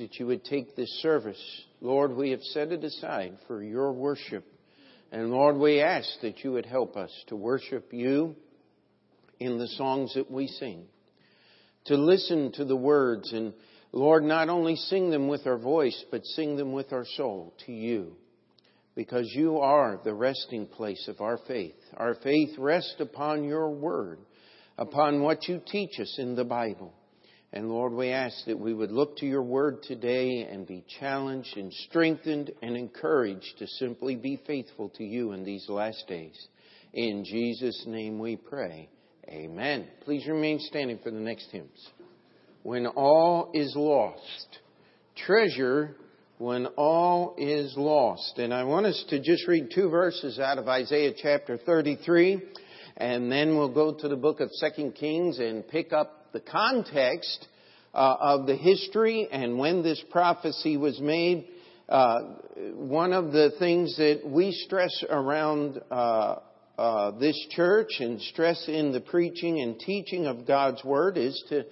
that you would take this service. Lord, we have set it aside for your worship. And Lord, we ask that you would help us to worship you in the songs that we sing, to listen to the words and Lord, not only sing them with our voice, but sing them with our soul to you. Because you are the resting place of our faith. Our faith rests upon your word, upon what you teach us in the Bible. And Lord, we ask that we would look to your word today and be challenged and strengthened and encouraged to simply be faithful to you in these last days. In Jesus' name we pray. Amen. Please remain standing for the next hymns when all is lost. Treasure when all is lost. And I want us to just read two verses out of Isaiah chapter 33, and then we'll go to the book of Second Kings and pick up the context uh, of the history and when this prophecy was made. Uh, one of the things that we stress around uh, uh this church and stress in the preaching and teaching of God's Word is to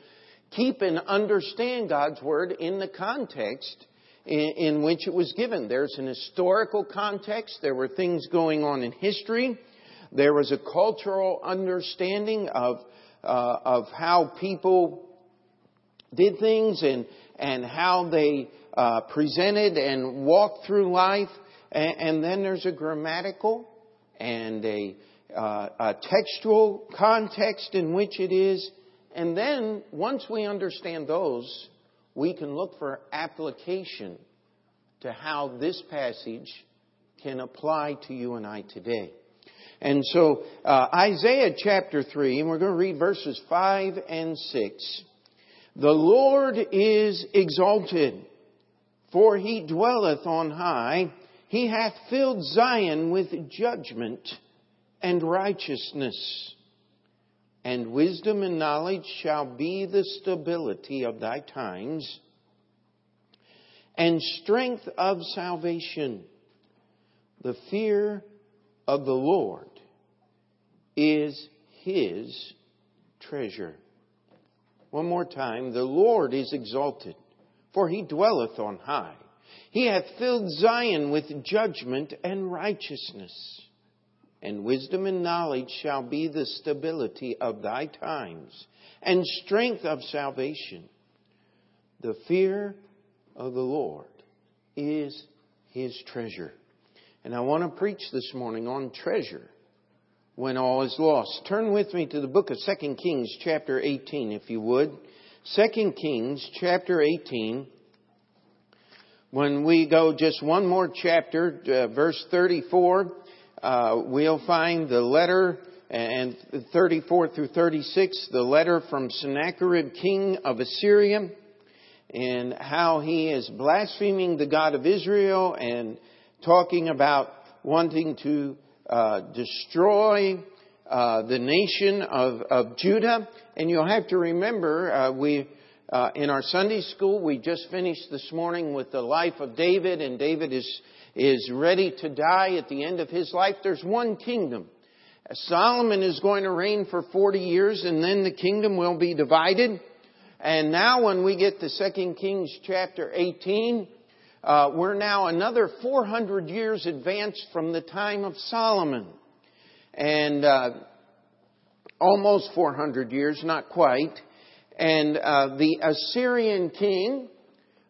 keep and understand God's Word in the context in, in, which it was given. There's an historical context. There were things going on in history. There was a cultural understanding of, of how people did things and, and how they uh, presented and walked through life. And, and, then there's a grammatical and a, uh, a textual context in which it is and then, once we understand those, we can look for application to how this passage can apply to you and I today. And so, uh, Isaiah chapter 3, and we're going to read verses 5 and 6. The Lord is exalted, for he dwelleth on high. He hath filled Zion with judgment and righteousness and wisdom and knowledge shall be the stability of thy times, and strength of salvation. The fear of the Lord is his treasure. One more time. The Lord is exalted, for he dwelleth on high. He hath filled Zion with judgment and righteousness and wisdom and knowledge shall be the stability of thy times, and strength of salvation. The fear of the Lord is his treasure. And I want to preach this morning on treasure when all is lost. Turn with me to the book of 2 Kings chapter 18 if you would. 2 Kings chapter 18. When we go just one more chapter, uh, verse 34, uh, we'll find the letter and 34 through 36, the letter from Sennacherib, king of Assyria, and how he is blaspheming the God of Israel and talking about wanting to uh, destroy uh, the nation of, of, Judah. And you'll have to remember, uh, we uh, in our Sunday school we just finished this morning with the life of David, and David is is ready to die at the end of his life, there's one kingdom. Solomon is going to reign for 40 years and then the kingdom will be divided. And now when we get to 2 Kings chapter 18, uh, we're now another 400 years advanced from the time of Solomon. And uh, almost 400 years, not quite. And uh, the Assyrian king,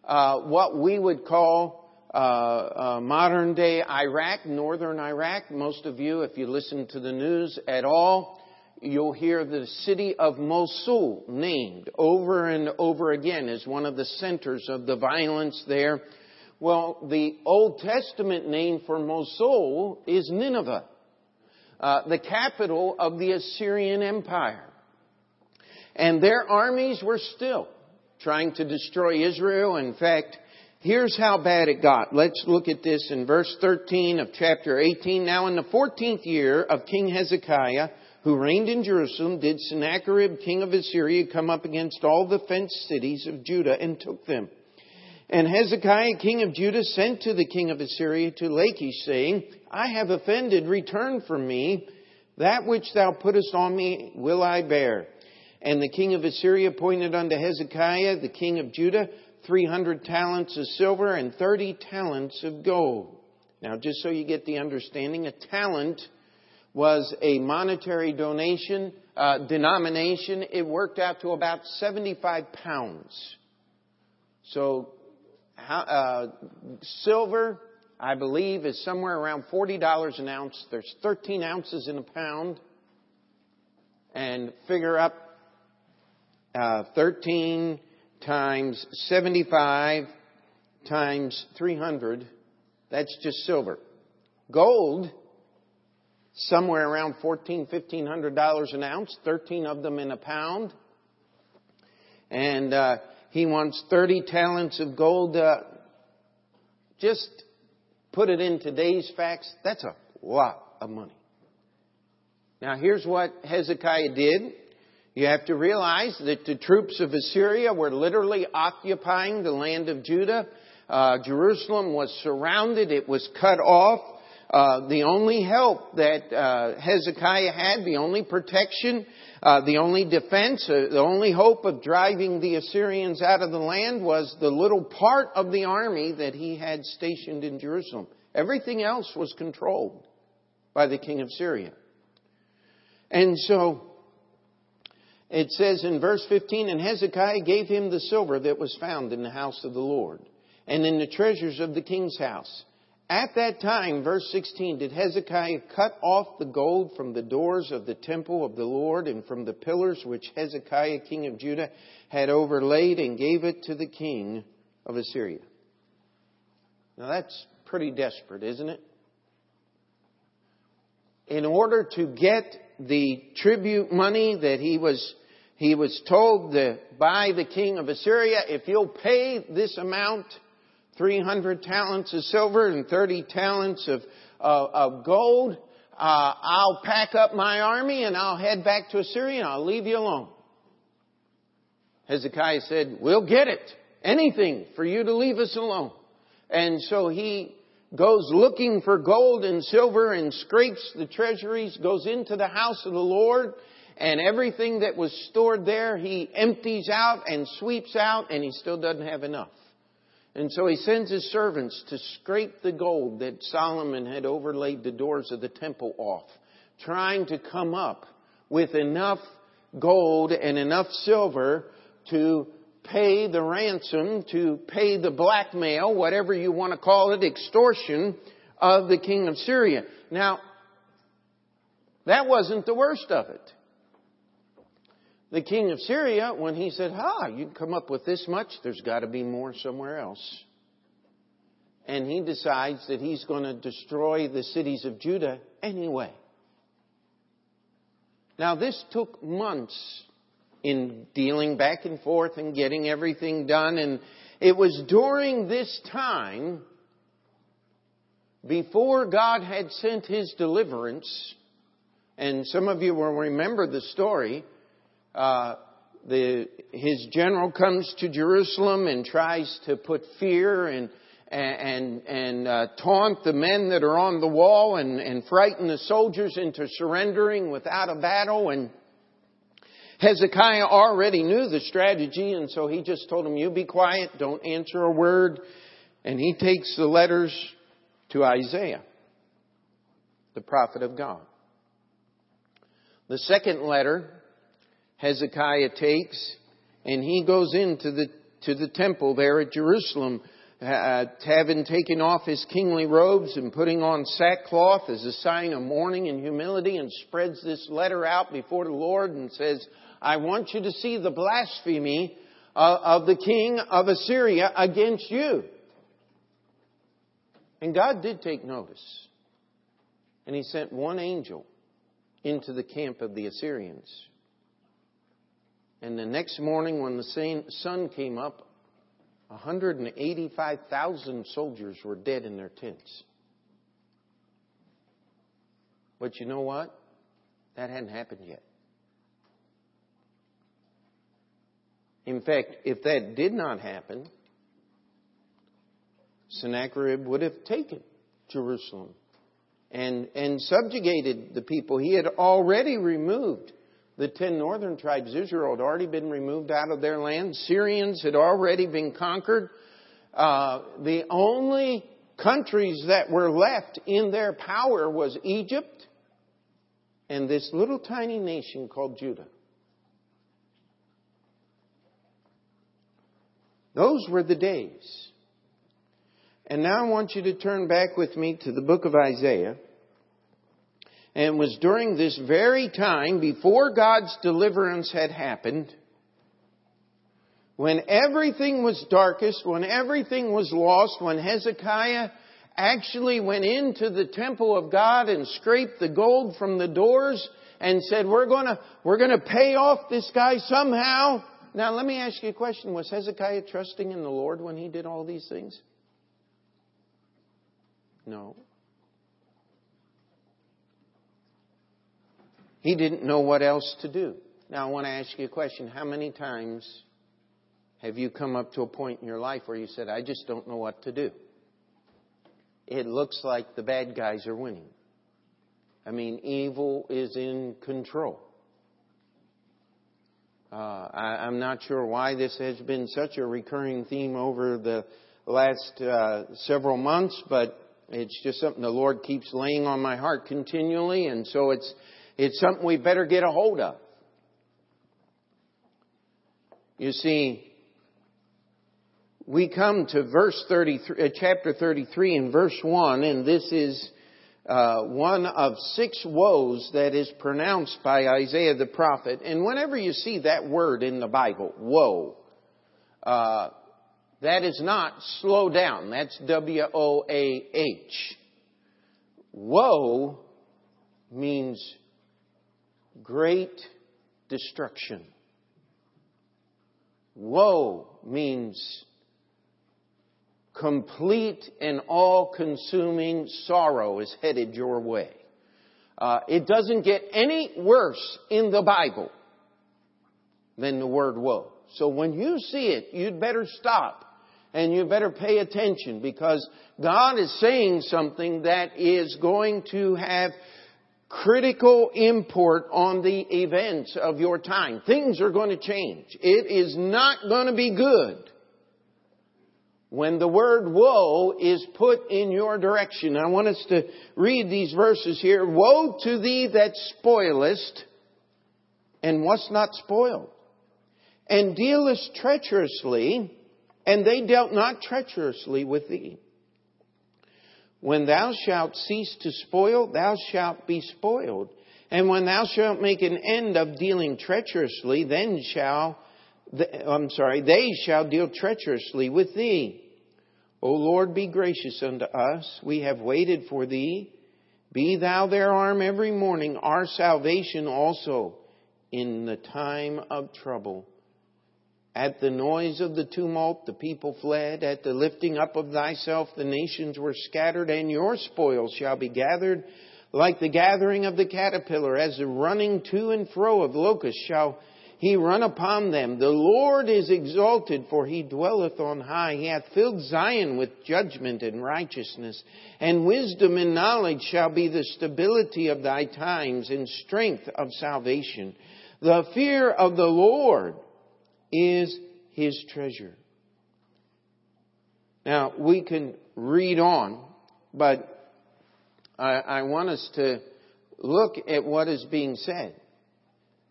uh, what we would call uh, uh, modern day Iraq, northern Iraq. Most of you, if you listen to the news at all, you'll hear the city of Mosul named over and over again as one of the centers of the violence there. Well, the Old Testament name for Mosul is Nineveh, uh, the capital of the Assyrian Empire. And their armies were still trying to destroy Israel. In fact, Here's how bad it got. Let's look at this in verse 13 of chapter 18. Now in the 14th year of King Hezekiah, who reigned in Jerusalem, did Sennacherib, king of Assyria, come up against all the fenced cities of Judah and took them. And Hezekiah, king of Judah, sent to the king of Assyria to Lachish, saying, I have offended, return from me. That which thou puttest on me will I bear. And the king of Assyria appointed unto Hezekiah, the king of Judah, 300 talents of silver, and 30 talents of gold. Now, just so you get the understanding, a talent was a monetary donation, uh, denomination. It worked out to about 75 pounds. So, uh, silver, I believe, is somewhere around $40 an ounce. There's 13 ounces in a pound. And figure up uh, 13 times 75 times 300. That's just silver. Gold, somewhere around fourteen, fifteen hundred dollars an ounce. Thirteen of them in a pound. And uh, he wants 30 talents of gold. Uh, just put it in today's facts. That's a lot of money. Now here's what Hezekiah did. You have to realize that the troops of Assyria were literally occupying the land of Judah. Uh, Jerusalem was surrounded. It was cut off. Uh, the only help that uh, Hezekiah had, the only protection, uh, the only defense, uh, the only hope of driving the Assyrians out of the land was the little part of the army that he had stationed in Jerusalem. Everything else was controlled by the king of Syria. And so it says in verse 15, and Hezekiah gave him the silver that was found in the house of the Lord and in the treasures of the king's house. At that time, verse 16, did Hezekiah cut off the gold from the doors of the temple of the Lord and from the pillars which Hezekiah, king of Judah, had overlaid and gave it to the king of Assyria. Now that's pretty desperate, isn't it? In order to get the tribute money that he was he was told to, by the king of Assyria, if you'll pay this amount, 300 talents of silver and 30 talents of, uh, of gold, uh, I'll pack up my army and I'll head back to Assyria and I'll leave you alone. Hezekiah said, we'll get it. Anything for you to leave us alone. And so he goes looking for gold and silver and scrapes the treasuries, goes into the house of the Lord, and everything that was stored there he empties out and sweeps out, and he still doesn't have enough. And so he sends his servants to scrape the gold that Solomon had overlaid the doors of the temple off, trying to come up with enough gold and enough silver to pay the ransom, to pay the blackmail, whatever you want to call it, extortion of the king of Syria. Now, that wasn't the worst of it. The king of Syria, when he said, Ha, you come up with this much, there's got to be more somewhere else. And he decides that he's going to destroy the cities of Judah anyway. Now, this took months in dealing back and forth and getting everything done. And it was during this time, before God had sent His deliverance, and some of you will remember the story, uh, the, his general comes to Jerusalem and tries to put fear and and and uh, taunt the men that are on the wall and, and frighten the soldiers into surrendering without a battle and Hezekiah already knew the strategy, and so he just told him, You be quiet, don't answer a word. And he takes the letters to Isaiah, the prophet of God. The second letter Hezekiah takes, and he goes into the, to the temple there at Jerusalem, uh, having taken off his kingly robes and putting on sackcloth as a sign of mourning and humility, and spreads this letter out before the Lord and says, I want you to see the blasphemy uh, of the king of Assyria against you. And God did take notice. And he sent one angel into the camp of the Assyrians. And the next morning, when the sun came up, 185,000 soldiers were dead in their tents. But you know what? That hadn't happened yet. In fact, if that did not happen, Sennacherib would have taken Jerusalem and, and subjugated the people. He had already removed The ten northern tribes, Israel, had already been removed out of their land. Syrians had already been conquered. Uh, the only countries that were left in their power was Egypt and this little tiny nation called Judah. Those were the days. And now I want you to turn back with me to the book of Isaiah. And was during this very time, before God's deliverance had happened, when everything was darkest, when everything was lost, when Hezekiah actually went into the temple of God and scraped the gold from the doors and said, we're gonna, we're gonna pay off this guy somehow. Now let me ask you a question. Was Hezekiah trusting in the Lord when he did all these things? No. He didn't know what else to do. Now I want to ask you a question. How many times have you come up to a point in your life where you said, I just don't know what to do? It looks like the bad guys are winning. I mean, evil is in control. Uh, I, am not sure why this has been such a recurring theme over the last uh, several months, but it's just something the Lord keeps laying on my heart continually, and so it's it's something we better get a hold of. You see, we come to verse 33, uh, chapter 33 and verse 1, and this is uh, one of six woes that is pronounced by Isaiah the prophet. And whenever you see that word in the Bible, woe, uh, that is not slow down. That's W-O-A-H. Woe means great destruction. Woe means complete and all-consuming sorrow is headed your way. Uh, it doesn't get any worse in the Bible than the word woe. So when you see it, you'd better stop and you better pay attention because God is saying something that is going to have critical import on the events of your time. Things are going to change. It is not going to be good when the word woe is put in your direction. I want us to read these verses here. Woe to thee that spoilest and wast not spoiled, and dealest treacherously, and they dealt not treacherously with thee. When thou shalt cease to spoil, thou shalt be spoiled. And when thou shalt make an end of dealing treacherously, then shall I'm sorry, they shall deal treacherously with thee. O Lord, be gracious unto us. We have waited for thee. Be thou their arm every morning, our salvation also in the time of trouble. At the noise of the tumult, the people fled. At the lifting up of thyself, the nations were scattered, and your spoils shall be gathered like the gathering of the caterpillar, as the running to and fro of locusts shall he run upon them. The Lord is exalted, for he dwelleth on high. He hath filled Zion with judgment and righteousness. And wisdom and knowledge shall be the stability of thy times and strength of salvation. The fear of the Lord is his treasure. Now, we can read on, but I, I want us to look at what is being said.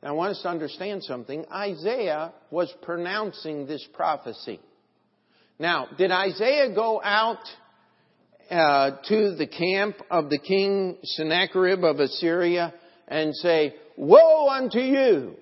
I want us to understand something. Isaiah was pronouncing this prophecy. Now, did Isaiah go out uh, to the camp of the king Sennacherib of Assyria and say, Woe unto you!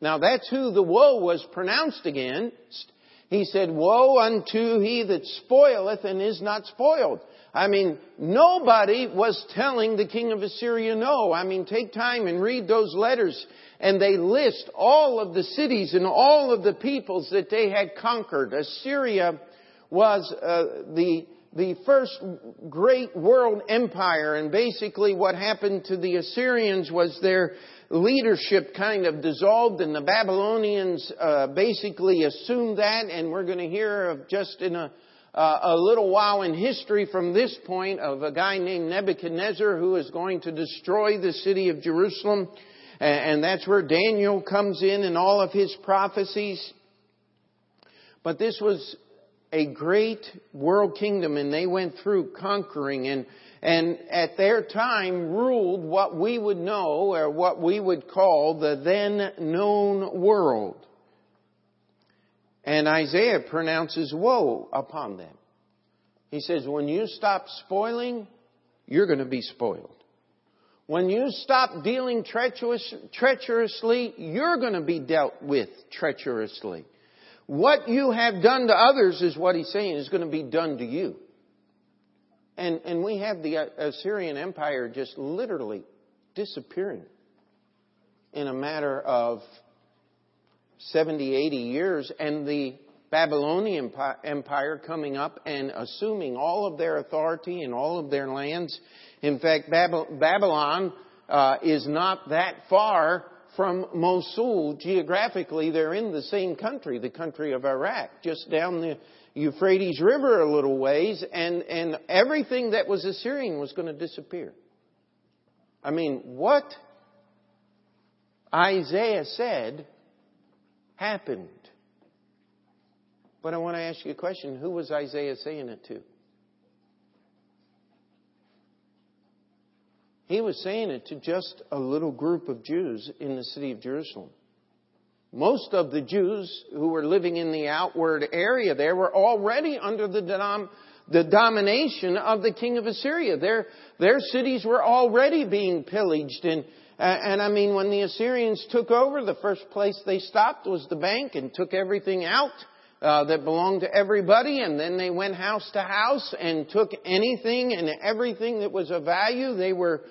Now that's who the woe was pronounced against. He said, Woe unto he that spoileth and is not spoiled. I mean, nobody was telling the king of Assyria no. I mean, take time and read those letters and they list all of the cities and all of the peoples that they had conquered. Assyria was uh, the the first great world empire and basically what happened to the Assyrians was their leadership kind of dissolved and the Babylonians uh, basically assumed that and we're going to hear of just in a uh, a little while in history from this point of a guy named Nebuchadnezzar who is going to destroy the city of Jerusalem. And that's where Daniel comes in and all of his prophecies. But this was a great world kingdom and they went through conquering and, and at their time ruled what we would know or what we would call the then known world. And Isaiah pronounces woe upon them. He says, when you stop spoiling, you're going to be spoiled. When you stop dealing treacherous, treacherously, you're going to be dealt with treacherously. What you have done to others is what he's saying is going to be done to you. And, and we have the Assyrian Empire just literally disappearing in a matter of 70, 80 years, and the Babylonian Empire coming up and assuming all of their authority and all of their lands. In fact, Babylon uh, is not that far from Mosul. Geographically, they're in the same country, the country of Iraq, just down the Euphrates River a little ways, and, and everything that was Assyrian was going to disappear. I mean, what Isaiah said happened. But I want to ask you a question. Who was Isaiah saying it to? He was saying it to just a little group of Jews in the city of Jerusalem. Most of the Jews who were living in the outward area there were already under the, the domination of the king of Assyria. Their, their cities were already being pillaged and, and I mean, when the Assyrians took over, the first place they stopped was the bank and took everything out uh, that belonged to everybody, and then they went house to house and took anything and everything that was of value. They were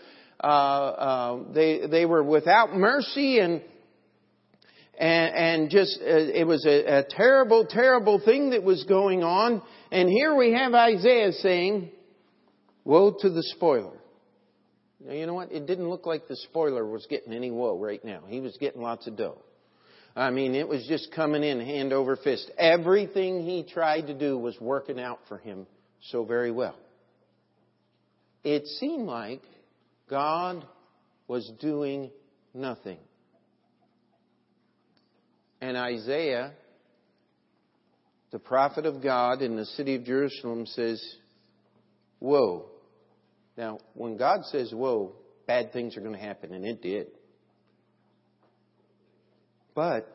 uh, uh, they they were without mercy and. And, and just, uh, it was a, a terrible, terrible thing that was going on. And here we have Isaiah saying, Woe to the spoiler. Now, you know what? It didn't look like the spoiler was getting any woe right now. He was getting lots of dough. I mean, it was just coming in hand over fist. Everything he tried to do was working out for him so very well. It seemed like God was doing nothing. And Isaiah, the prophet of God in the city of Jerusalem, says, Woe now, when God says, whoa, bad things are going to happen, and it did. But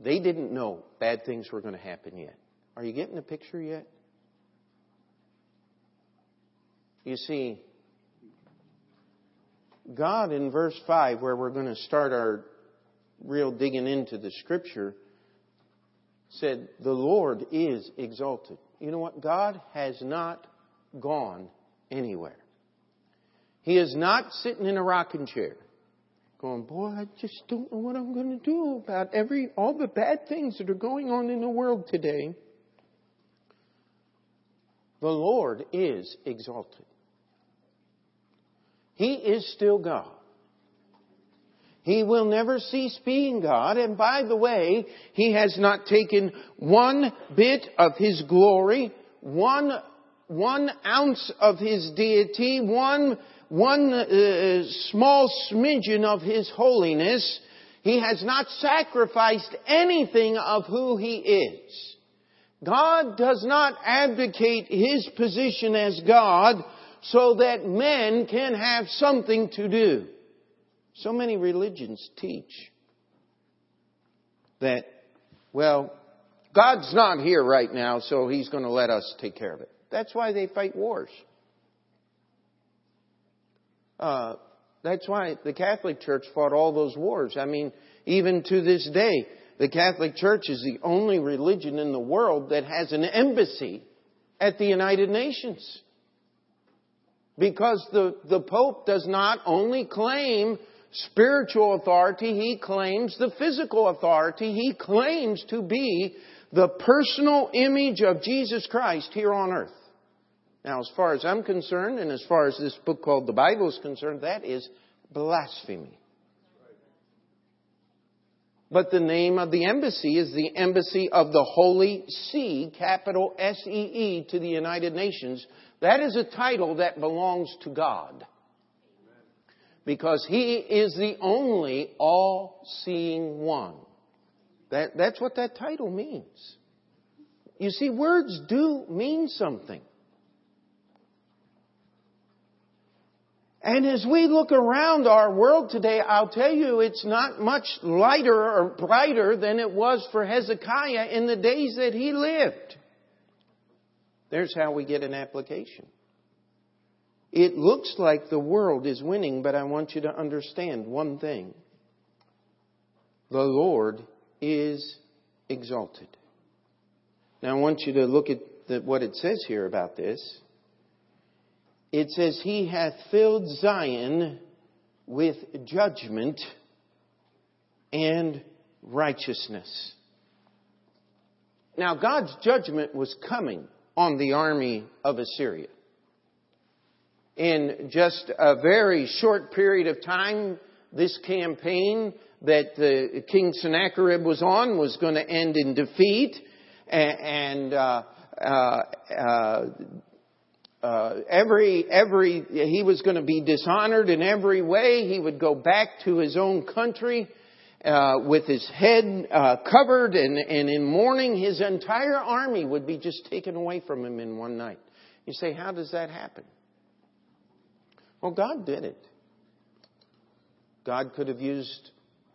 they didn't know bad things were going to happen yet. Are you getting the picture yet? You see, God in verse 5, where we're going to start our real digging into the scripture, said, The Lord is exalted. You know what? God has not gone anywhere. He is not sitting in a rocking chair going, boy, I just don't know what I'm going to do about every, all the bad things that are going on in the world today. The Lord is exalted. He is still God. He will never cease being God. And by the way, He has not taken one bit of His glory, one one ounce of his deity, one, one uh, small smidgen of his holiness. He has not sacrificed anything of who he is. God does not abdicate his position as God so that men can have something to do. So many religions teach that, well, God's not here right now, so he's going to let us take care of it. That's why they fight wars. Uh, that's why the Catholic Church fought all those wars. I mean, even to this day, the Catholic Church is the only religion in the world that has an embassy at the United Nations. Because the, the Pope does not only claim spiritual authority, he claims the physical authority. He claims to be the personal image of Jesus Christ here on earth. Now, as far as I'm concerned, and as far as this book called the Bible is concerned, that is blasphemy. But the name of the embassy is the Embassy of the Holy See, capital S-E-E, to the United Nations. That is a title that belongs to God. because He is the only all-seeing one. That, that's what that title means. You see, words do mean something. And as we look around our world today, I'll tell you it's not much lighter or brighter than it was for Hezekiah in the days that he lived. There's how we get an application. It looks like the world is winning, but I want you to understand one thing. The Lord is exalted. Now I want you to look at the, what it says here about this. It says, He hath filled Zion with judgment and righteousness. Now God's judgment was coming on the army of Assyria. In just a very short period of time, this campaign that King Sennacherib was on was going to end in defeat, and uh, uh, uh, every every he was going to be dishonored in every way. He would go back to his own country uh, with his head uh, covered and, and in mourning. His entire army would be just taken away from him in one night. You say, how does that happen? Well, God did it. God could have used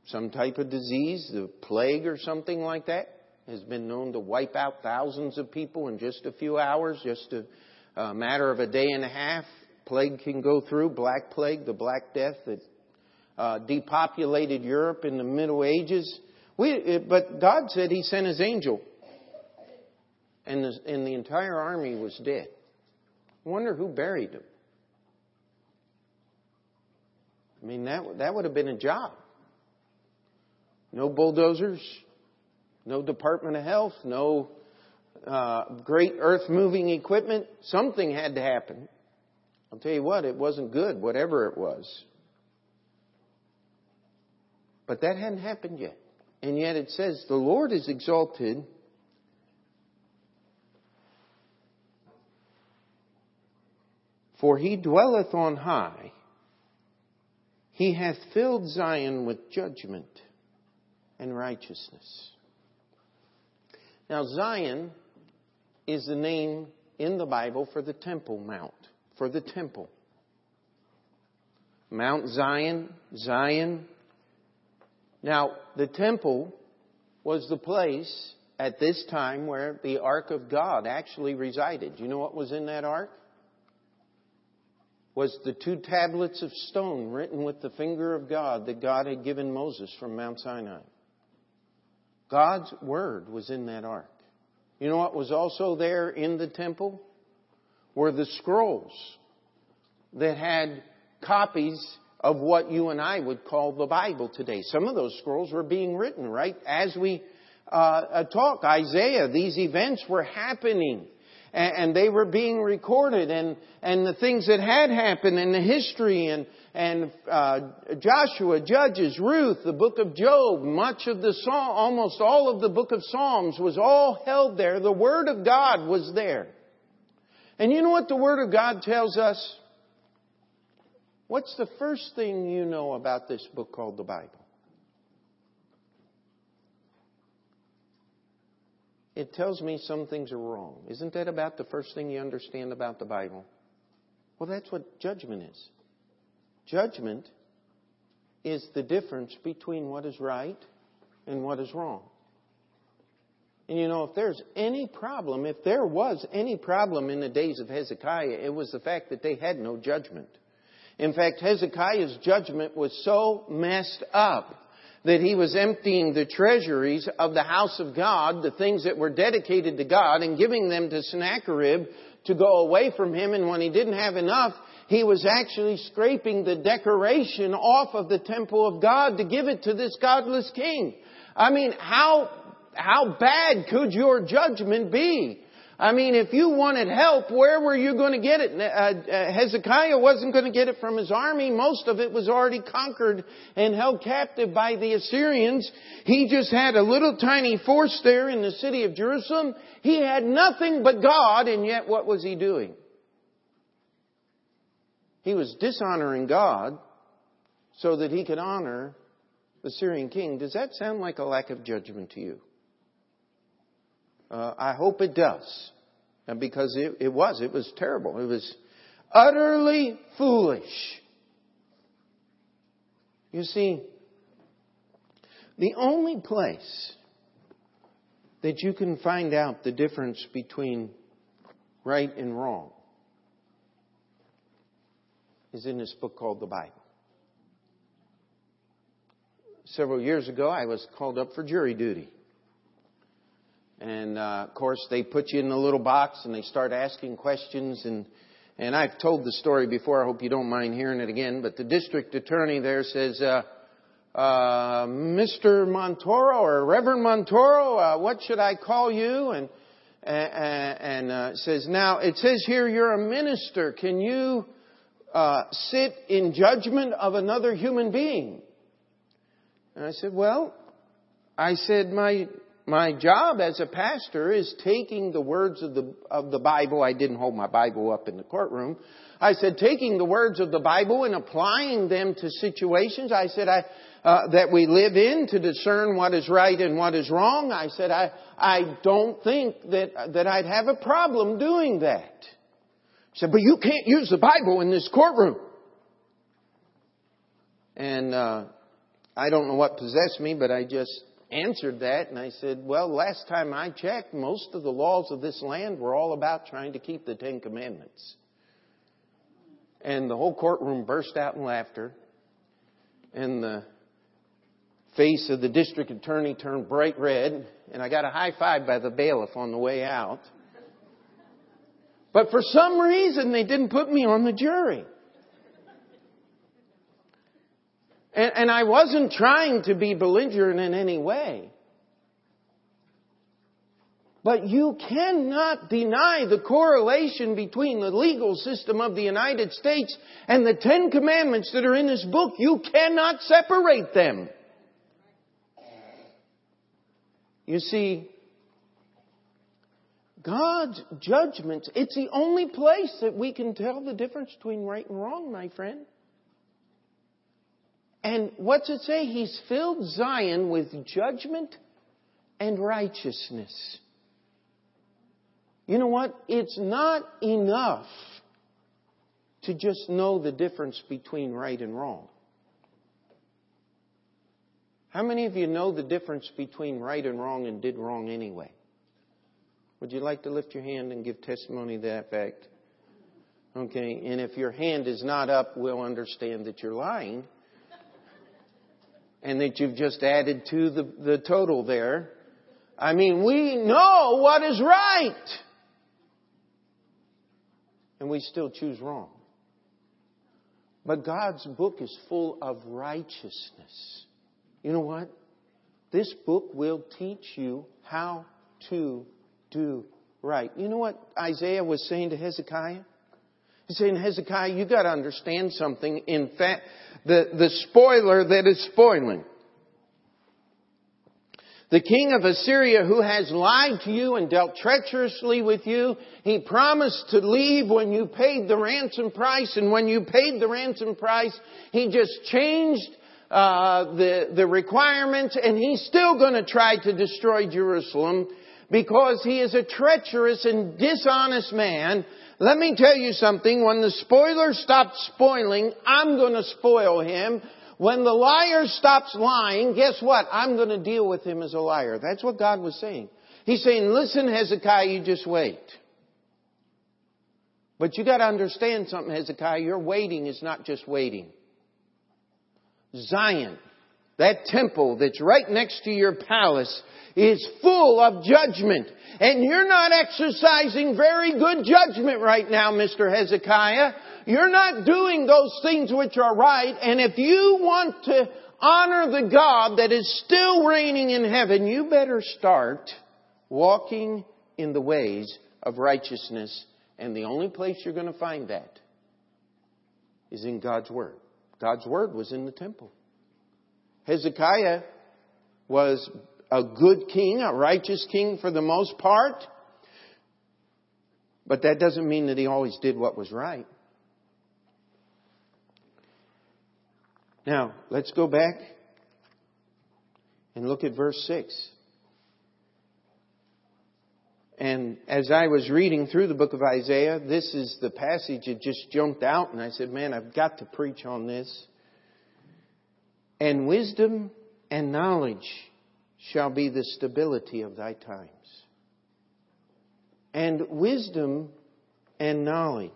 some type of disease, the plague or something like that, has been known to wipe out thousands of people in just a few hours, just a, a matter of a day and a half. Plague can go through, Black Plague, the Black Death that uh, depopulated Europe in the Middle Ages. We, but God said He sent His angel, and the, and the entire army was dead. Wonder who buried them. I mean, that, that would have been a job. No bulldozers, no Department of Health, no uh, great earth moving equipment. Something had to happen. I'll tell you what, it wasn't good, whatever it was. But that hadn't happened yet. And yet it says, the Lord is exalted. For he dwelleth on high. He hath filled Zion with judgment and righteousness. Now, Zion is the name in the Bible for the Temple Mount, for the temple. Mount Zion, Zion. Now, the temple was the place at this time where the Ark of God actually resided. You know what was in that Ark? Was the two tablets of stone written with the finger of God that God had given Moses from Mount Sinai. God's Word was in that ark. You know what was also there in the temple? Were the scrolls that had copies of what you and I would call the Bible today. Some of those scrolls were being written right as we uh, uh talk. Isaiah, these events were happening and, they were being recorded and, and the things that had happened in the history and, and uh, Joshua, Judges, Ruth, the book of Job, much of the Psalm, almost all of the book of Psalms was all held there. The Word of God was there. And you know what the Word of God tells us? What's the first thing you know about this book called the Bible? It tells me some things are wrong. Isn't that about the first thing you understand about the Bible? Well, that's what judgment is. Judgment is the difference between what is right and what is wrong. And you know, if there's any problem, if there was any problem in the days of Hezekiah, it was the fact that they had no judgment. In fact, Hezekiah's judgment was so messed up that he was emptying the treasuries of the house of God, the things that were dedicated to God, and giving them to Sennacherib to go away from him. And when he didn't have enough, he was actually scraping the decoration off of the temple of God to give it to this godless king. I mean, how, how bad could your judgment be? I mean, if you wanted help, where were you going to get it? Uh, uh, Hezekiah wasn't going to get it from his army. Most of it was already conquered and held captive by the Assyrians. He just had a little tiny force there in the city of Jerusalem. He had nothing but God, and yet what was he doing? He was dishonoring God so that he could honor the Syrian king. Does that sound like a lack of judgment to you? Uh, I hope it does. And because it, it was, it was terrible. It was utterly foolish. You see, the only place that you can find out the difference between right and wrong is in this book called the Bible. Several years ago, I was called up for jury duty. And uh, of course, they put you in a little box and they start asking questions. And, and I've told the story before. I hope you don't mind hearing it again. But the district attorney there says, uh, uh, Mr. Montoro or Reverend Montoro, uh, what should I call you? And, and, uh, says, now it says here you're a minister. Can you uh, sit in judgment of another human being? And I said, well, I said my my job as a pastor is taking the words of the of the Bible. I didn't hold my Bible up in the courtroom. I said taking the words of the Bible and applying them to situations. I said I uh, that we live in to discern what is right and what is wrong. I said I I don't think that that I'd have a problem doing that. Said, but you can't use the Bible in this courtroom. And uh, I don't know what possessed me, but I just answered that and I said, well, last time I checked, most of the laws of this land were all about trying to keep the Ten Commandments. And the whole courtroom burst out in laughter. And the face of the district attorney turned bright red. And I got a high five by the bailiff on the way out. But for some reason, they didn't put me on the jury. And, and I wasn't trying to be belligerent in any way. But you cannot deny the correlation between the legal system of the United States and the Ten Commandments that are in this book. You cannot separate them. You see, God's judgments, it's the only place that we can tell the difference between right and wrong, my friend. And what's it say? He's filled Zion with judgment and righteousness. You know what? It's not enough to just know the difference between right and wrong. How many of you know the difference between right and wrong and did wrong anyway? Would you like to lift your hand and give testimony to that fact? Okay, and if your hand is not up, we'll understand that you're lying and that you've just added to the, the total there. I mean, we know what is right. And we still choose wrong. But God's book is full of righteousness. You know what? This book will teach you how to do right. You know what Isaiah was saying to Hezekiah? He's saying, Hezekiah, you got to understand something. In fact, the, the spoiler that is spoiling. The king of Assyria who has lied to you and dealt treacherously with you, he promised to leave when you paid the ransom price, and when you paid the ransom price, he just changed uh, the, the requirements, and he's still going to try to destroy Jerusalem because he is a treacherous and dishonest man let me tell you something. When the spoiler stops spoiling, I'm going to spoil him. When the liar stops lying, guess what? I'm going to deal with him as a liar. That's what God was saying. He's saying, listen, Hezekiah, you just wait. But you got to understand something, Hezekiah. Your waiting is not just waiting. Zion, that temple that's right next to your palace, is full of judgment. And you're not exercising very good judgment right now, Mr. Hezekiah. You're not doing those things which are right. And if you want to honor the God that is still reigning in heaven, you better start walking in the ways of righteousness. And the only place you're going to find that is in God's Word. God's Word was in the temple. Hezekiah was a good king, a righteous king for the most part. But that doesn't mean that he always did what was right. Now, let's go back and look at verse 6. And as I was reading through the book of Isaiah, this is the passage that just jumped out, and I said, Man, I've got to preach on this. And wisdom and knowledge shall be the stability of thy times. And wisdom and knowledge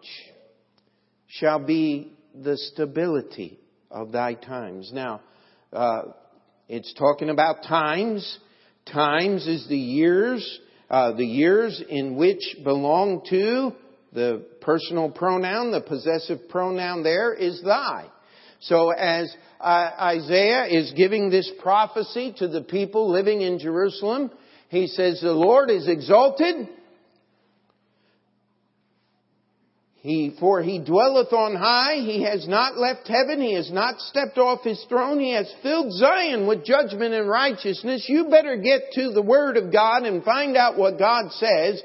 shall be the stability of thy times. Now, uh, it's talking about times. Times is the years, uh, the years in which belong to the personal pronoun, the possessive pronoun there is thy. So as uh, Isaiah is giving this prophecy to the people living in Jerusalem, he says, the Lord is exalted He, for he dwelleth on high, he has not left heaven, he has not stepped off his throne, he has filled Zion with judgment and righteousness. You better get to the Word of God and find out what God says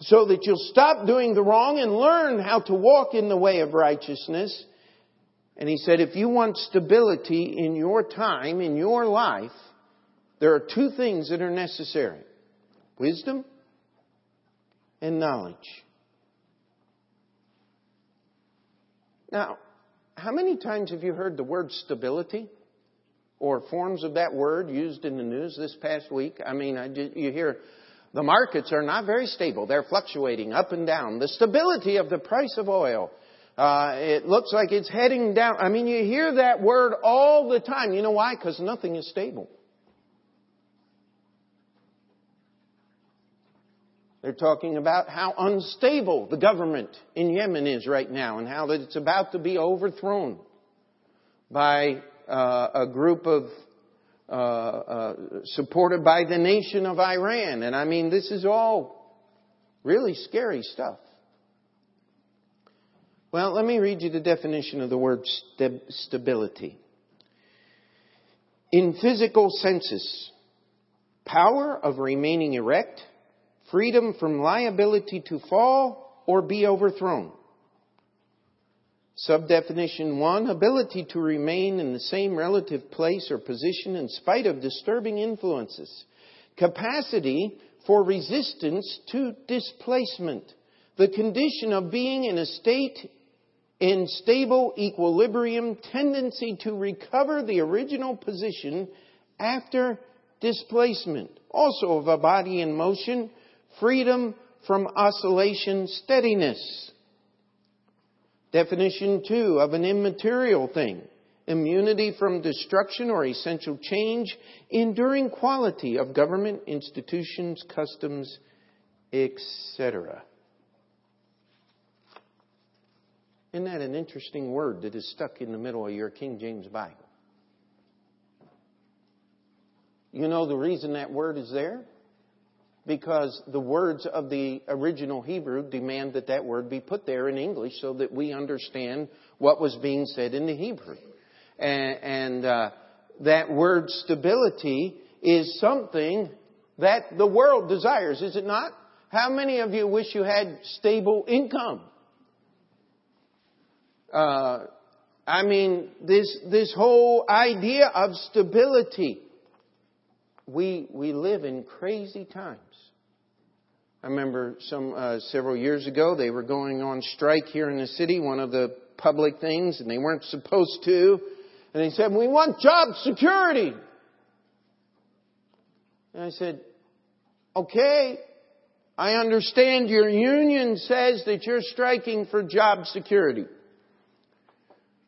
so that you'll stop doing the wrong and learn how to walk in the way of righteousness. And he said, if you want stability in your time, in your life, there are two things that are necessary. Wisdom and knowledge. Now, how many times have you heard the word stability or forms of that word used in the news this past week? I mean, I you hear the markets are not very stable. They're fluctuating up and down. The stability of the price of oil. Uh, it looks like it's heading down. I mean, you hear that word all the time. You know why? Because nothing is stable. They're talking about how unstable the government in Yemen is right now and how that it's about to be overthrown by uh, a group of uh, uh, supported by the nation of Iran. And I mean, this is all really scary stuff. Well, let me read you the definition of the word stability. In physical senses, power of remaining erect, freedom from liability to fall or be overthrown. Subdefinition 1 ability to remain in the same relative place or position in spite of disturbing influences. Capacity for resistance to displacement. The condition of being in a state in stable equilibrium, tendency to recover the original position after displacement. Also of a body in motion, freedom from oscillation, steadiness. Definition two of an immaterial thing. Immunity from destruction or essential change, enduring quality of government, institutions, customs, etc. Isn't that an interesting word that is stuck in the middle of your King James Bible? You know the reason that word is there? because the words of the original Hebrew demand that that word be put there in English so that we understand what was being said in the Hebrew. And, and uh, that word stability is something that the world desires, is it not? How many of you wish you had stable income? Uh, I mean, this this whole idea of stability. We we live in crazy times. I remember some uh, several years ago they were going on strike here in the city, one of the public things, and they weren't supposed to. And they said, "We want job security." And I said, "Okay, I understand your union says that you're striking for job security.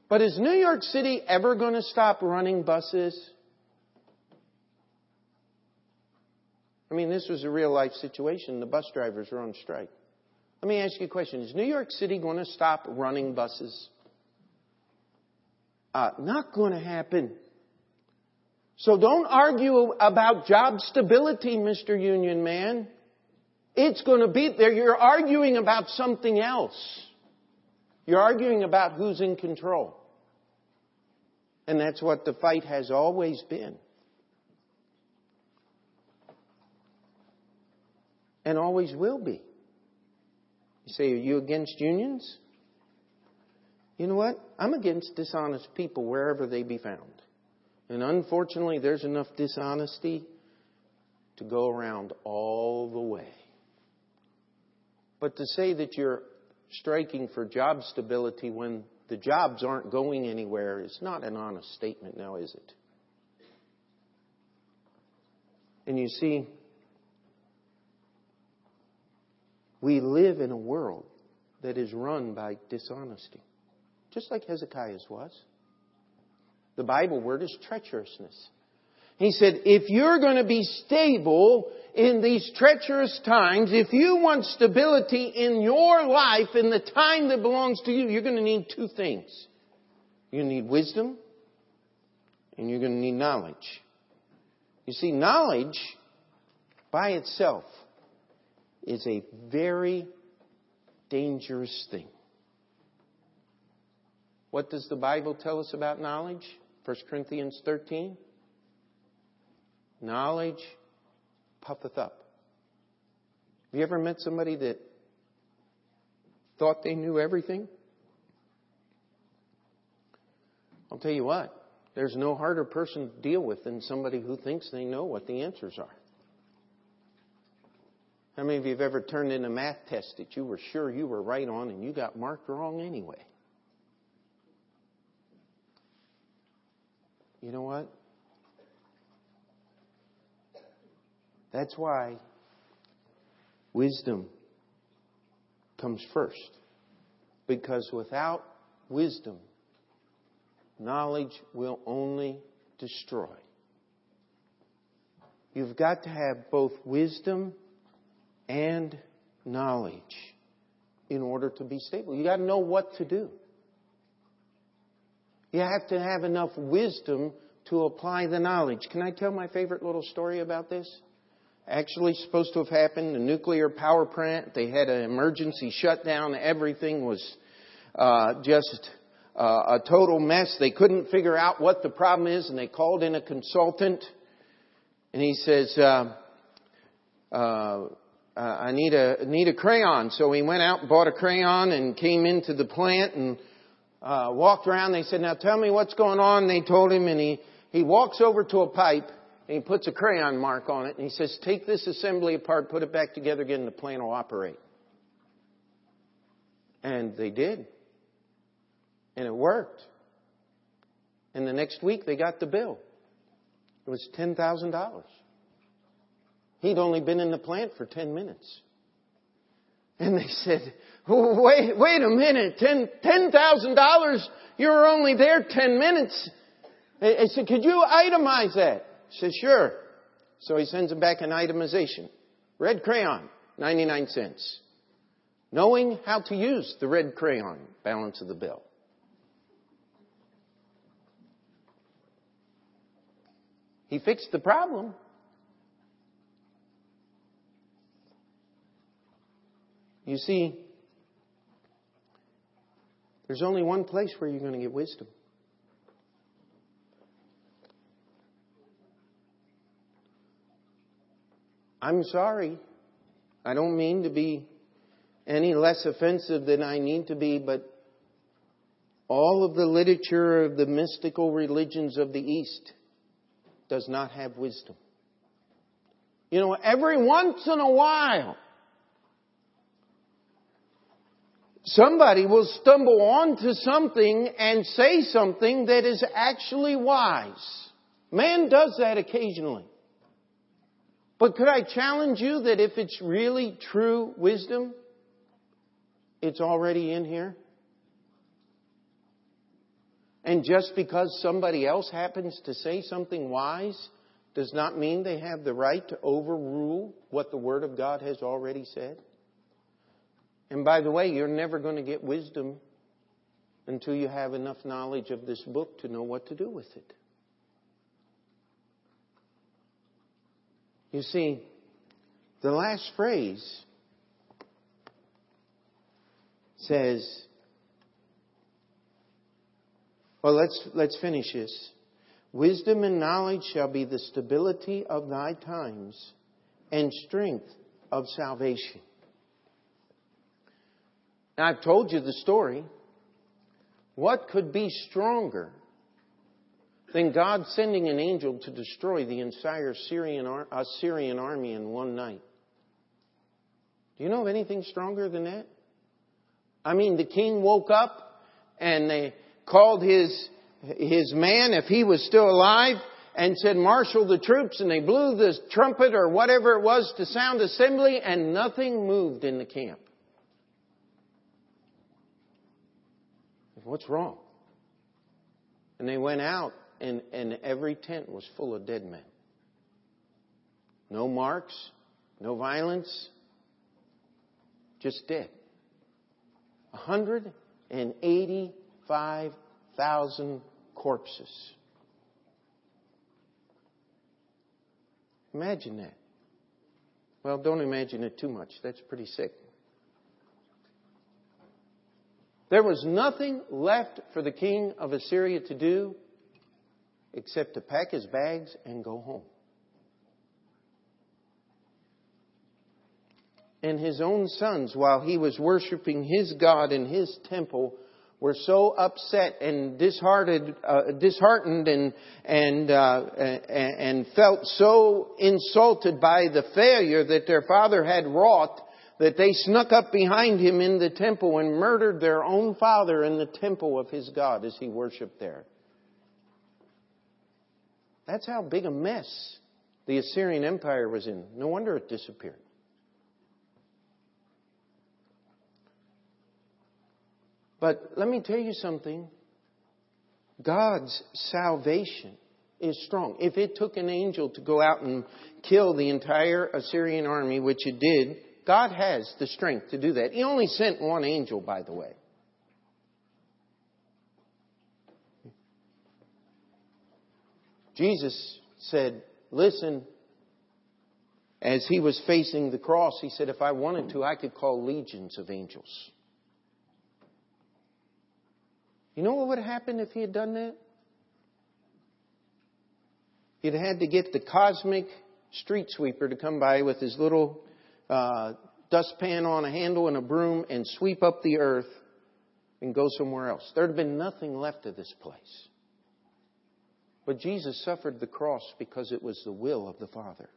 But is New York City ever going to stop running buses?" I mean, this was a real life situation. The bus drivers were on strike. Let me ask you a question. Is New York City going to stop running buses? Uh, not going to happen. So don't argue about job stability, Mr. Union Man. It's going to be there. You're arguing about something else. You're arguing about who's in control. And that's what the fight has always been. and always will be. You say, Are you against unions? You know what? I'm against dishonest people wherever they be found. And unfortunately, there's enough dishonesty to go around all the way. But to say that you're striking for job stability when the jobs aren't going anywhere is not an honest statement now, is it? And you see, we live in a world that is run by dishonesty, just like Hezekiah's was. The Bible word is treacherousness. He said, if you're going to be stable in these treacherous times, if you want stability in your life, in the time that belongs to you, you're going to need two things. You're going to need wisdom, and you're going to need knowledge. You see, knowledge by itself is a very dangerous thing. What does the Bible tell us about knowledge? 1 Corinthians 13. Knowledge puffeth up. Have you ever met somebody that thought they knew everything? I'll tell you what, there's no harder person to deal with than somebody who thinks they know what the answers are. How many of you have ever turned in a math test that you were sure you were right on and you got marked wrong anyway? You know what? That's why wisdom comes first. Because without wisdom, knowledge will only destroy. You've got to have both wisdom and knowledge in order to be stable. You've got to know what to do. You have to have enough wisdom to apply the knowledge. Can I tell my favorite little story about this? Actually supposed to have happened. The nuclear power plant, they had an emergency shutdown. Everything was uh, just uh, a total mess. They couldn't figure out what the problem is, and they called in a consultant. And he says, uh, uh, "I need a need a crayon." So he went out and bought a crayon and came into the plant and uh, walked around. They said, "Now tell me what's going on." They told him, and he he walks over to a pipe and he puts a crayon mark on it and he says, take this assembly apart, put it back together again, and the plant will operate. And they did. And it worked. And the next week they got the bill. It was $10,000. He'd only been in the plant for 10 minutes. And they said, wait, wait a minute, $10,000? you were only there 10 minutes. I said, could you itemize that? Says, sure. So he sends him back an itemization. Red crayon, 99 cents. Knowing how to use the red crayon, balance of the bill. He fixed the problem. You see, there's only one place where you're going to get wisdom. I'm sorry. I don't mean to be any less offensive than I need to be, but all of the literature of the mystical religions of the East does not have wisdom. You know, every once in a while, somebody will stumble onto something and say something that is actually wise. Man does that occasionally. But could I challenge you that if it's really true wisdom, it's already in here? And just because somebody else happens to say something wise does not mean they have the right to overrule what the Word of God has already said. And by the way, you're never going to get wisdom until you have enough knowledge of this book to know what to do with it. You see, the last phrase says, well, let's, let's finish this. Wisdom and knowledge shall be the stability of thy times and strength of salvation. Now, I've told you the story What could be stronger than God sending an angel to destroy the entire Syrian, Assyrian uh, army in one night? Do you know of anything stronger than that? I mean, the king woke up and they called his, his man, if he was still alive, and said, marshal the troops, and they blew the trumpet or whatever it was to sound assembly, and nothing moved in the camp. What's wrong? And they went out, and, and every tent was full of dead men. No marks, no violence, just dead. 185,000 corpses. Imagine that. Well, don't imagine it too much. That's pretty sick. There was nothing left for the king of Assyria to do except to pack his bags and go home. And his own sons, while he was worshiping his God in his temple, were so upset and disheartened, uh, disheartened and and uh, and felt so insulted by the failure that their father had wrought that they snuck up behind him in the temple and murdered their own father in the temple of his God as he worshiped there. That's how big a mess the Assyrian Empire was in. No wonder it disappeared. But let me tell you something. God's salvation is strong. If it took an angel to go out and kill the entire Assyrian army, which it did, God has the strength to do that. He only sent one angel, by the way. Jesus said, Listen, as he was facing the cross, he said, If I wanted to, I could call legions of angels. You know what would have happened if he had done that? He'd had to get the cosmic street sweeper to come by with his little uh, dustpan on a handle and a broom and sweep up the earth and go somewhere else. There'd have been nothing left of this place. But Jesus suffered the cross because it was the will of the Father.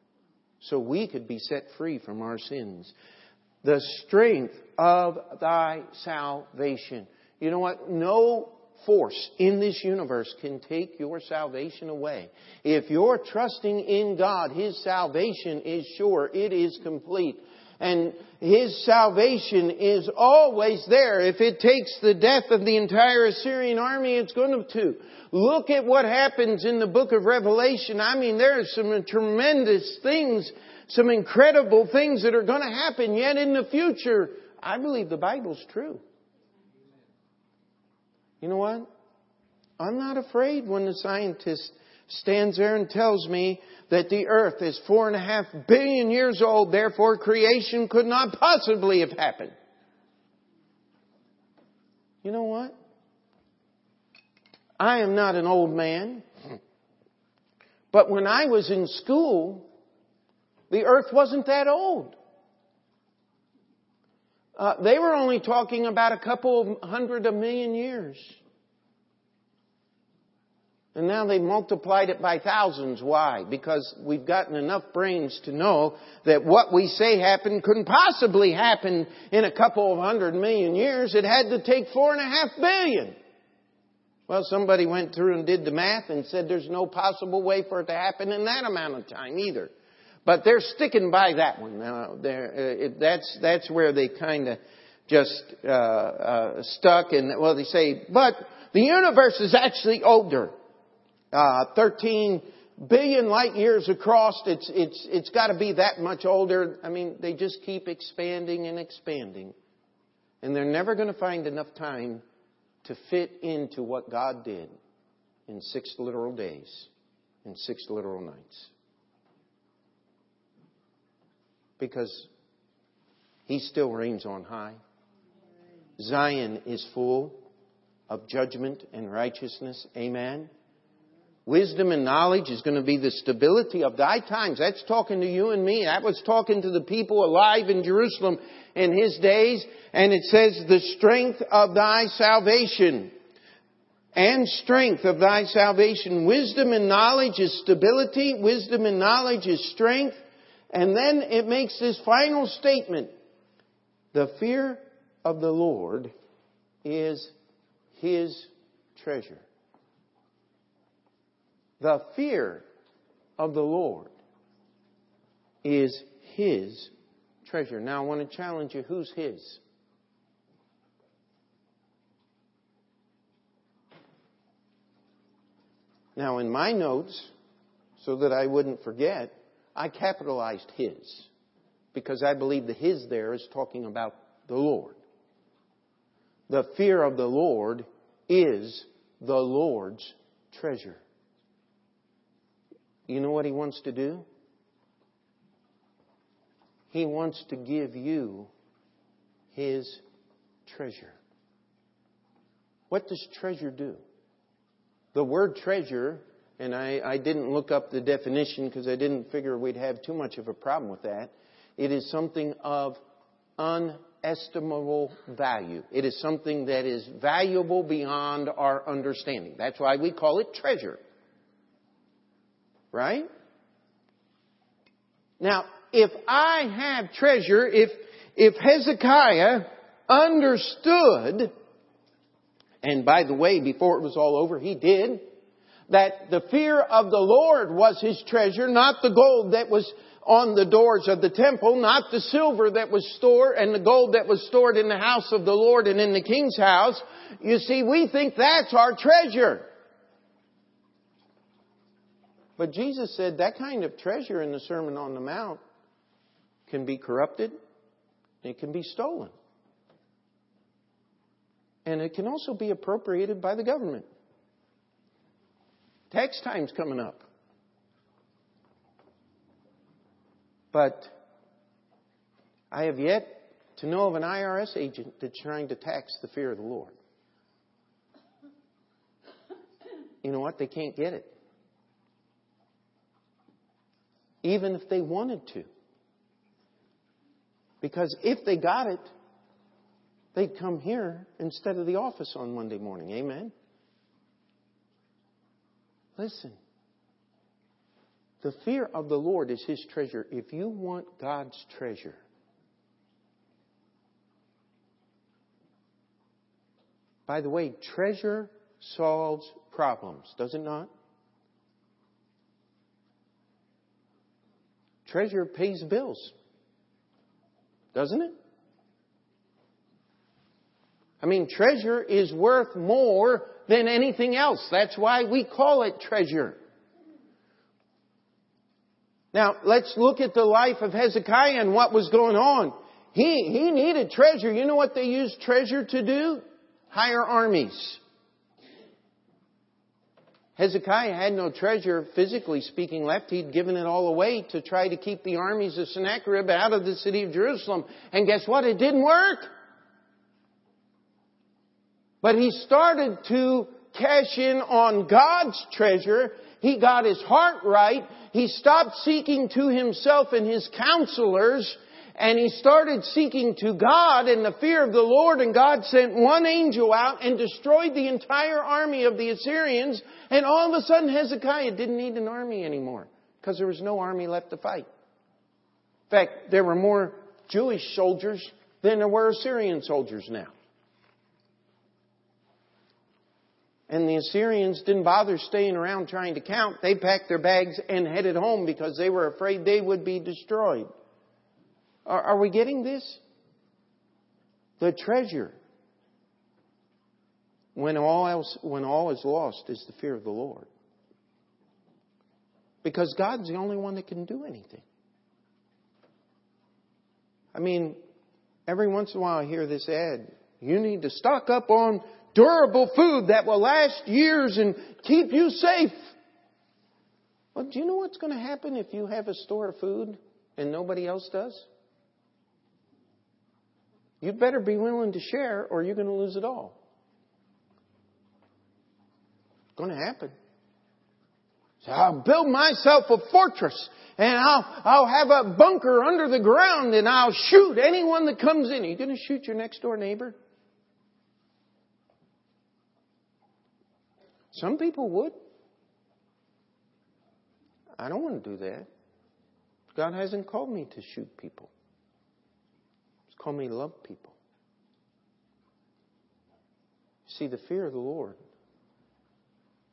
So we could be set free from our sins. The strength of thy salvation. You know what? No force in this universe can take your salvation away. If you're trusting in God, His salvation is sure. It is complete. And His salvation is always there. If it takes the death of the entire Assyrian army, it's going to. Look at what happens in the book of Revelation. I mean, there are some tremendous things, some incredible things that are going to happen yet in the future. I believe the Bible's true. You know what? I'm not afraid when the scientist stands there and tells me that the earth is four and a half billion years old, therefore creation could not possibly have happened. You know what? I am not an old man. But when I was in school, the earth wasn't that old. Uh, they were only talking about a couple of hundred a million years. And now they multiplied it by thousands. Why? Because we've gotten enough brains to know that what we say happened couldn't possibly happen in a couple of hundred million years. It had to take four and a half billion. Well, somebody went through and did the math and said there's no possible way for it to happen in that amount of time either. But they're sticking by that one. Now, uh, it, that's that's where they kind of just uh, uh, stuck. And well, they say, but the universe is actually older uh, 13 billion light years across. It's, it's, it's got to be that much older. I mean, they just keep expanding and expanding. And they're never going to find enough time to fit into what God did in six literal days, in six literal nights. Because He still reigns on high. Zion is full of judgment and righteousness. Amen. Wisdom and knowledge is going to be the stability of thy times. That's talking to you and me. That was talking to the people alive in Jerusalem in his days. And it says, the strength of thy salvation. and strength of thy salvation. Wisdom and knowledge is stability. Wisdom and knowledge is strength. And then it makes this final statement. The fear of the Lord is his treasure. The fear of the Lord is his treasure. Now I want to challenge you who's his? Now, in my notes, so that I wouldn't forget, I capitalized his because I believe the his there is talking about the Lord. The fear of the Lord is the Lord's treasure. You know what he wants to do? He wants to give you his treasure. What does treasure do? The word treasure, and I, I didn't look up the definition because I didn't figure we'd have too much of a problem with that. It is something of unestimable value. It is something that is valuable beyond our understanding. That's why we call it treasure. Right? Now, if I have treasure, if, if Hezekiah understood and by the way, before it was all over, he did. That the fear of the Lord was his treasure, not the gold that was on the doors of the temple, not the silver that was stored and the gold that was stored in the house of the Lord and in the king's house. You see, we think that's our treasure. But Jesus said that kind of treasure in the Sermon on the Mount can be corrupted, it can be stolen and it can also be appropriated by the government. Tax time's coming up. But I have yet to know of an IRS agent that's trying to tax the fear of the Lord. You know what? They can't get it. Even if they wanted to. Because if they got it, they'd come here instead of the office on Monday morning. Amen? Listen. The fear of the Lord is His treasure. If you want God's treasure, by the way, treasure solves problems, does it not? Treasure pays bills, doesn't it? I mean, treasure is worth more than anything else. That's why we call it treasure. Now, let's look at the life of Hezekiah and what was going on. He, he needed treasure. You know what they used treasure to do? Hire armies. Hezekiah had no treasure, physically speaking, left. He'd given it all away to try to keep the armies of Sennacherib out of the city of Jerusalem. And guess what? It didn't work. But he started to cash in on God's treasure. He got his heart right. He stopped seeking to himself and his counselors and he started seeking to God in the fear of the Lord and God sent one angel out and destroyed the entire army of the Assyrians and all of a sudden Hezekiah didn't need an army anymore because there was no army left to fight. In fact, there were more Jewish soldiers than there were Assyrian soldiers now. And the Assyrians didn't bother staying around trying to count. They packed their bags and headed home because they were afraid they would be destroyed. Are, are we getting this? The treasure, when all else, when all is lost, is the fear of the Lord. Because God's the only one that can do anything. I mean, every once in a while I hear this ad. You need to stock up on durable food that will last years and keep you safe. Well, do you know what's going to happen if you have a store of food and nobody else does? You'd better be willing to share or you're going to lose it all. It's going to happen. So I'll build myself a fortress and I'll, I'll have a bunker under the ground and I'll shoot anyone that comes in. Are you going to shoot your next door neighbor? Some people would. I don't want to do that. God hasn't called me to shoot people. Called me love people. See, the fear of the Lord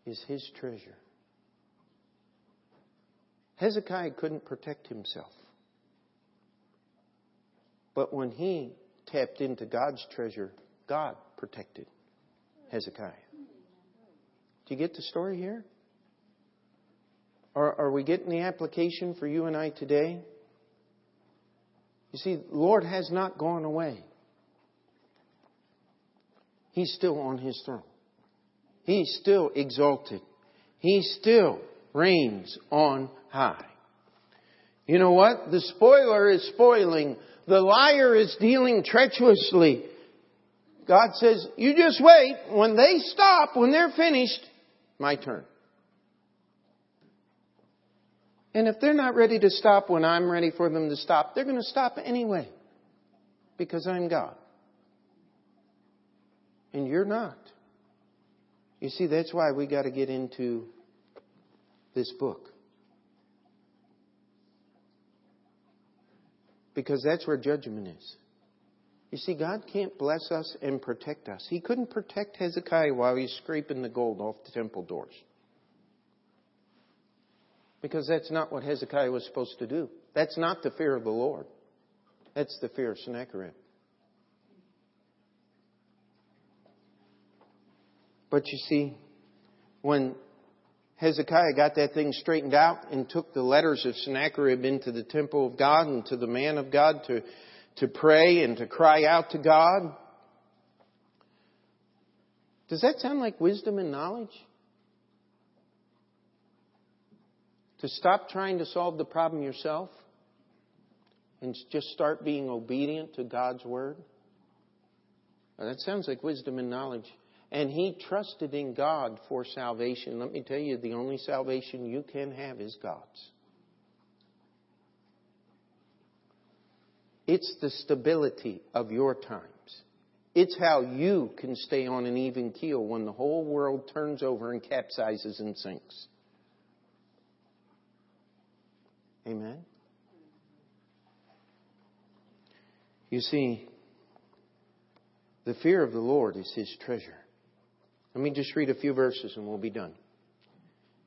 is his treasure. Hezekiah couldn't protect himself. But when he tapped into God's treasure, God protected Hezekiah. Do you get the story here? Are, are we getting the application for you and I today? You see, the Lord has not gone away. He's still on his throne. He's still exalted. He still reigns on high. You know what? The spoiler is spoiling. The liar is dealing treacherously. God says, you just wait. When they stop, when they're finished, my turn. And if they're not ready to stop when I'm ready for them to stop, they're going to stop anyway. Because I'm God. And you're not. You see, that's why we got to get into this book. Because that's where judgment is. You see, God can't bless us and protect us. He couldn't protect Hezekiah while he's scraping the gold off the temple doors. Because that's not what Hezekiah was supposed to do. That's not the fear of the Lord. That's the fear of Sennacherib. But you see, when Hezekiah got that thing straightened out and took the letters of Sennacherib into the temple of God and to the man of God to, to pray and to cry out to God. Does that sound like wisdom and knowledge? To stop trying to solve the problem yourself and just start being obedient to God's word? Well, that sounds like wisdom and knowledge. And he trusted in God for salvation. Let me tell you, the only salvation you can have is God's. It's the stability of your times. It's how you can stay on an even keel when the whole world turns over and capsizes and sinks. Amen? You see, the fear of the Lord is his treasure. Let me just read a few verses and we'll be done.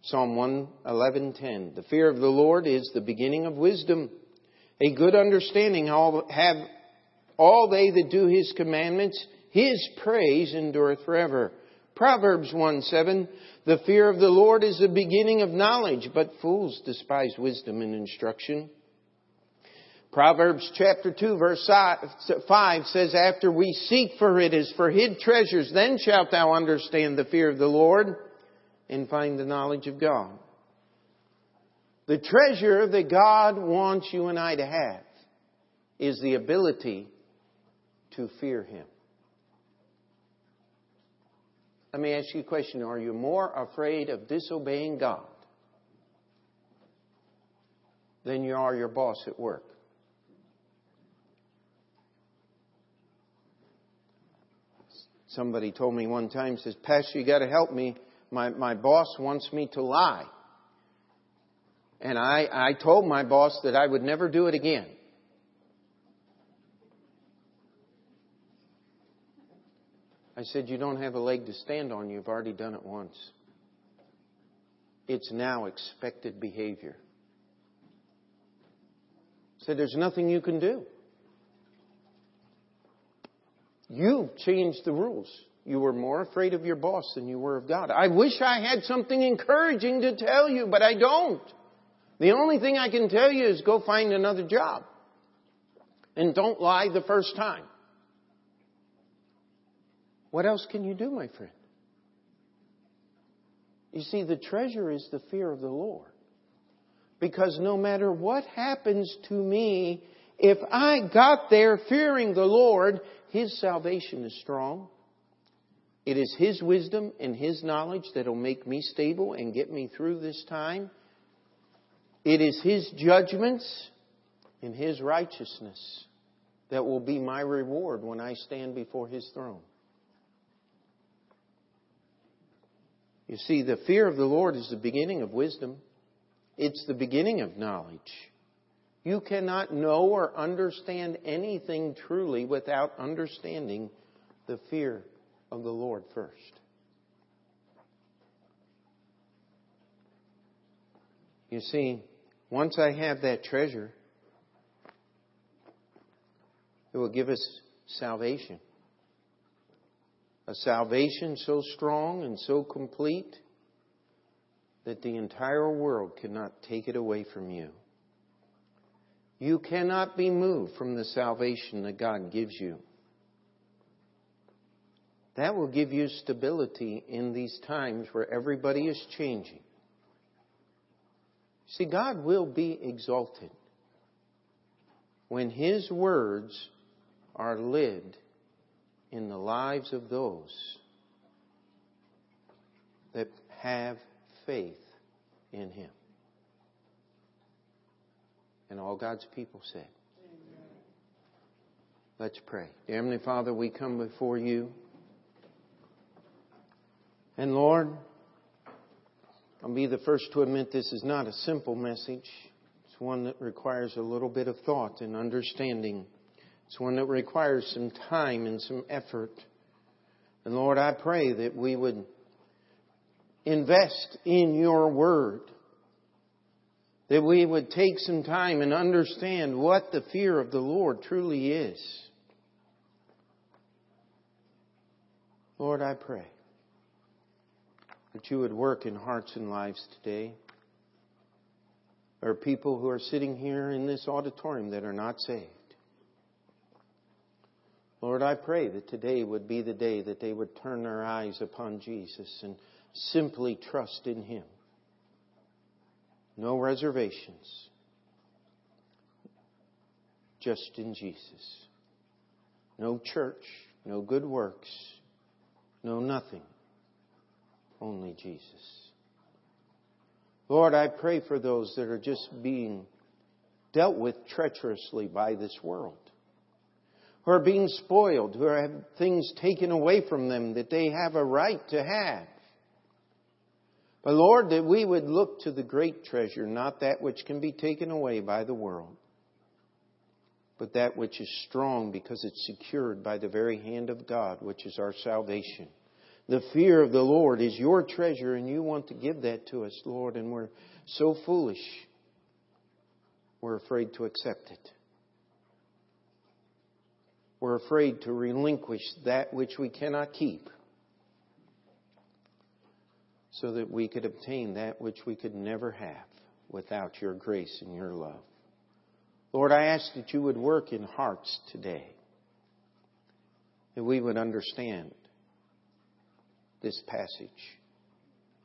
Psalm 111:10 The fear of the Lord is the beginning of wisdom. A good understanding have all they that do his commandments. His praise endureth forever. Proverbs 1 7, the fear of the Lord is the beginning of knowledge, but fools despise wisdom and instruction. Proverbs chapter 2 verse 5 says, After we seek for it as for hid treasures, then shalt thou understand the fear of the Lord and find the knowledge of God. The treasure that God wants you and I to have is the ability to fear Him. Let me ask you a question. Are you more afraid of disobeying God than you are your boss at work? Somebody told me one time, says, Pastor, you got to help me. My, my boss wants me to lie. And I, I told my boss that I would never do it again. I said, You don't have a leg to stand on. You've already done it once. It's now expected behavior. Said, There's nothing you can do. You changed the rules. You were more afraid of your boss than you were of God. I wish I had something encouraging to tell you, but I don't. The only thing I can tell you is go find another job. And don't lie the first time. What else can you do, my friend? You see, the treasure is the fear of the Lord. Because no matter what happens to me, if I got there fearing the Lord, His salvation is strong. It is His wisdom and His knowledge that will make me stable and get me through this time. It is His judgments and His righteousness that will be my reward when I stand before His throne. You see, the fear of the Lord is the beginning of wisdom. It's the beginning of knowledge. You cannot know or understand anything truly without understanding the fear of the Lord first. You see, once I have that treasure, it will give us salvation. A salvation so strong and so complete that the entire world cannot take it away from you. You cannot be moved from the salvation that God gives you. That will give you stability in these times where everybody is changing. See, God will be exalted when His words are led in the lives of those that have faith in Him. And all God's people said. Amen. Let's pray. Dear Heavenly Father, we come before you. And Lord, I'll be the first to admit this is not a simple message. It's one that requires a little bit of thought and understanding. It's one that requires some time and some effort. And Lord, I pray that we would invest in your word. That we would take some time and understand what the fear of the Lord truly is. Lord, I pray that you would work in hearts and lives today. There are people who are sitting here in this auditorium that are not saved. Lord, I pray that today would be the day that they would turn their eyes upon Jesus and simply trust in Him. No reservations. Just in Jesus. No church, no good works, no nothing. Only Jesus. Lord, I pray for those that are just being dealt with treacherously by this world who are being spoiled, who have things taken away from them that they have a right to have. But Lord, that we would look to the great treasure, not that which can be taken away by the world, but that which is strong because it's secured by the very hand of God, which is our salvation. The fear of the Lord is your treasure, and you want to give that to us, Lord, and we're so foolish. We're afraid to accept it. We're afraid to relinquish that which we cannot keep so that we could obtain that which we could never have without your grace and your love. Lord, I ask that you would work in hearts today, that we would understand this passage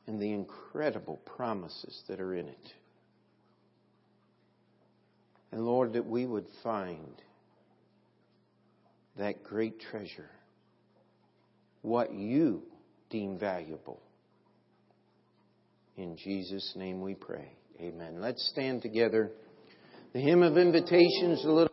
and the incredible promises that are in it. And Lord, that we would find that great treasure, what you deem valuable. In Jesus' name we pray. Amen. Let's stand together. The hymn of invitation is a little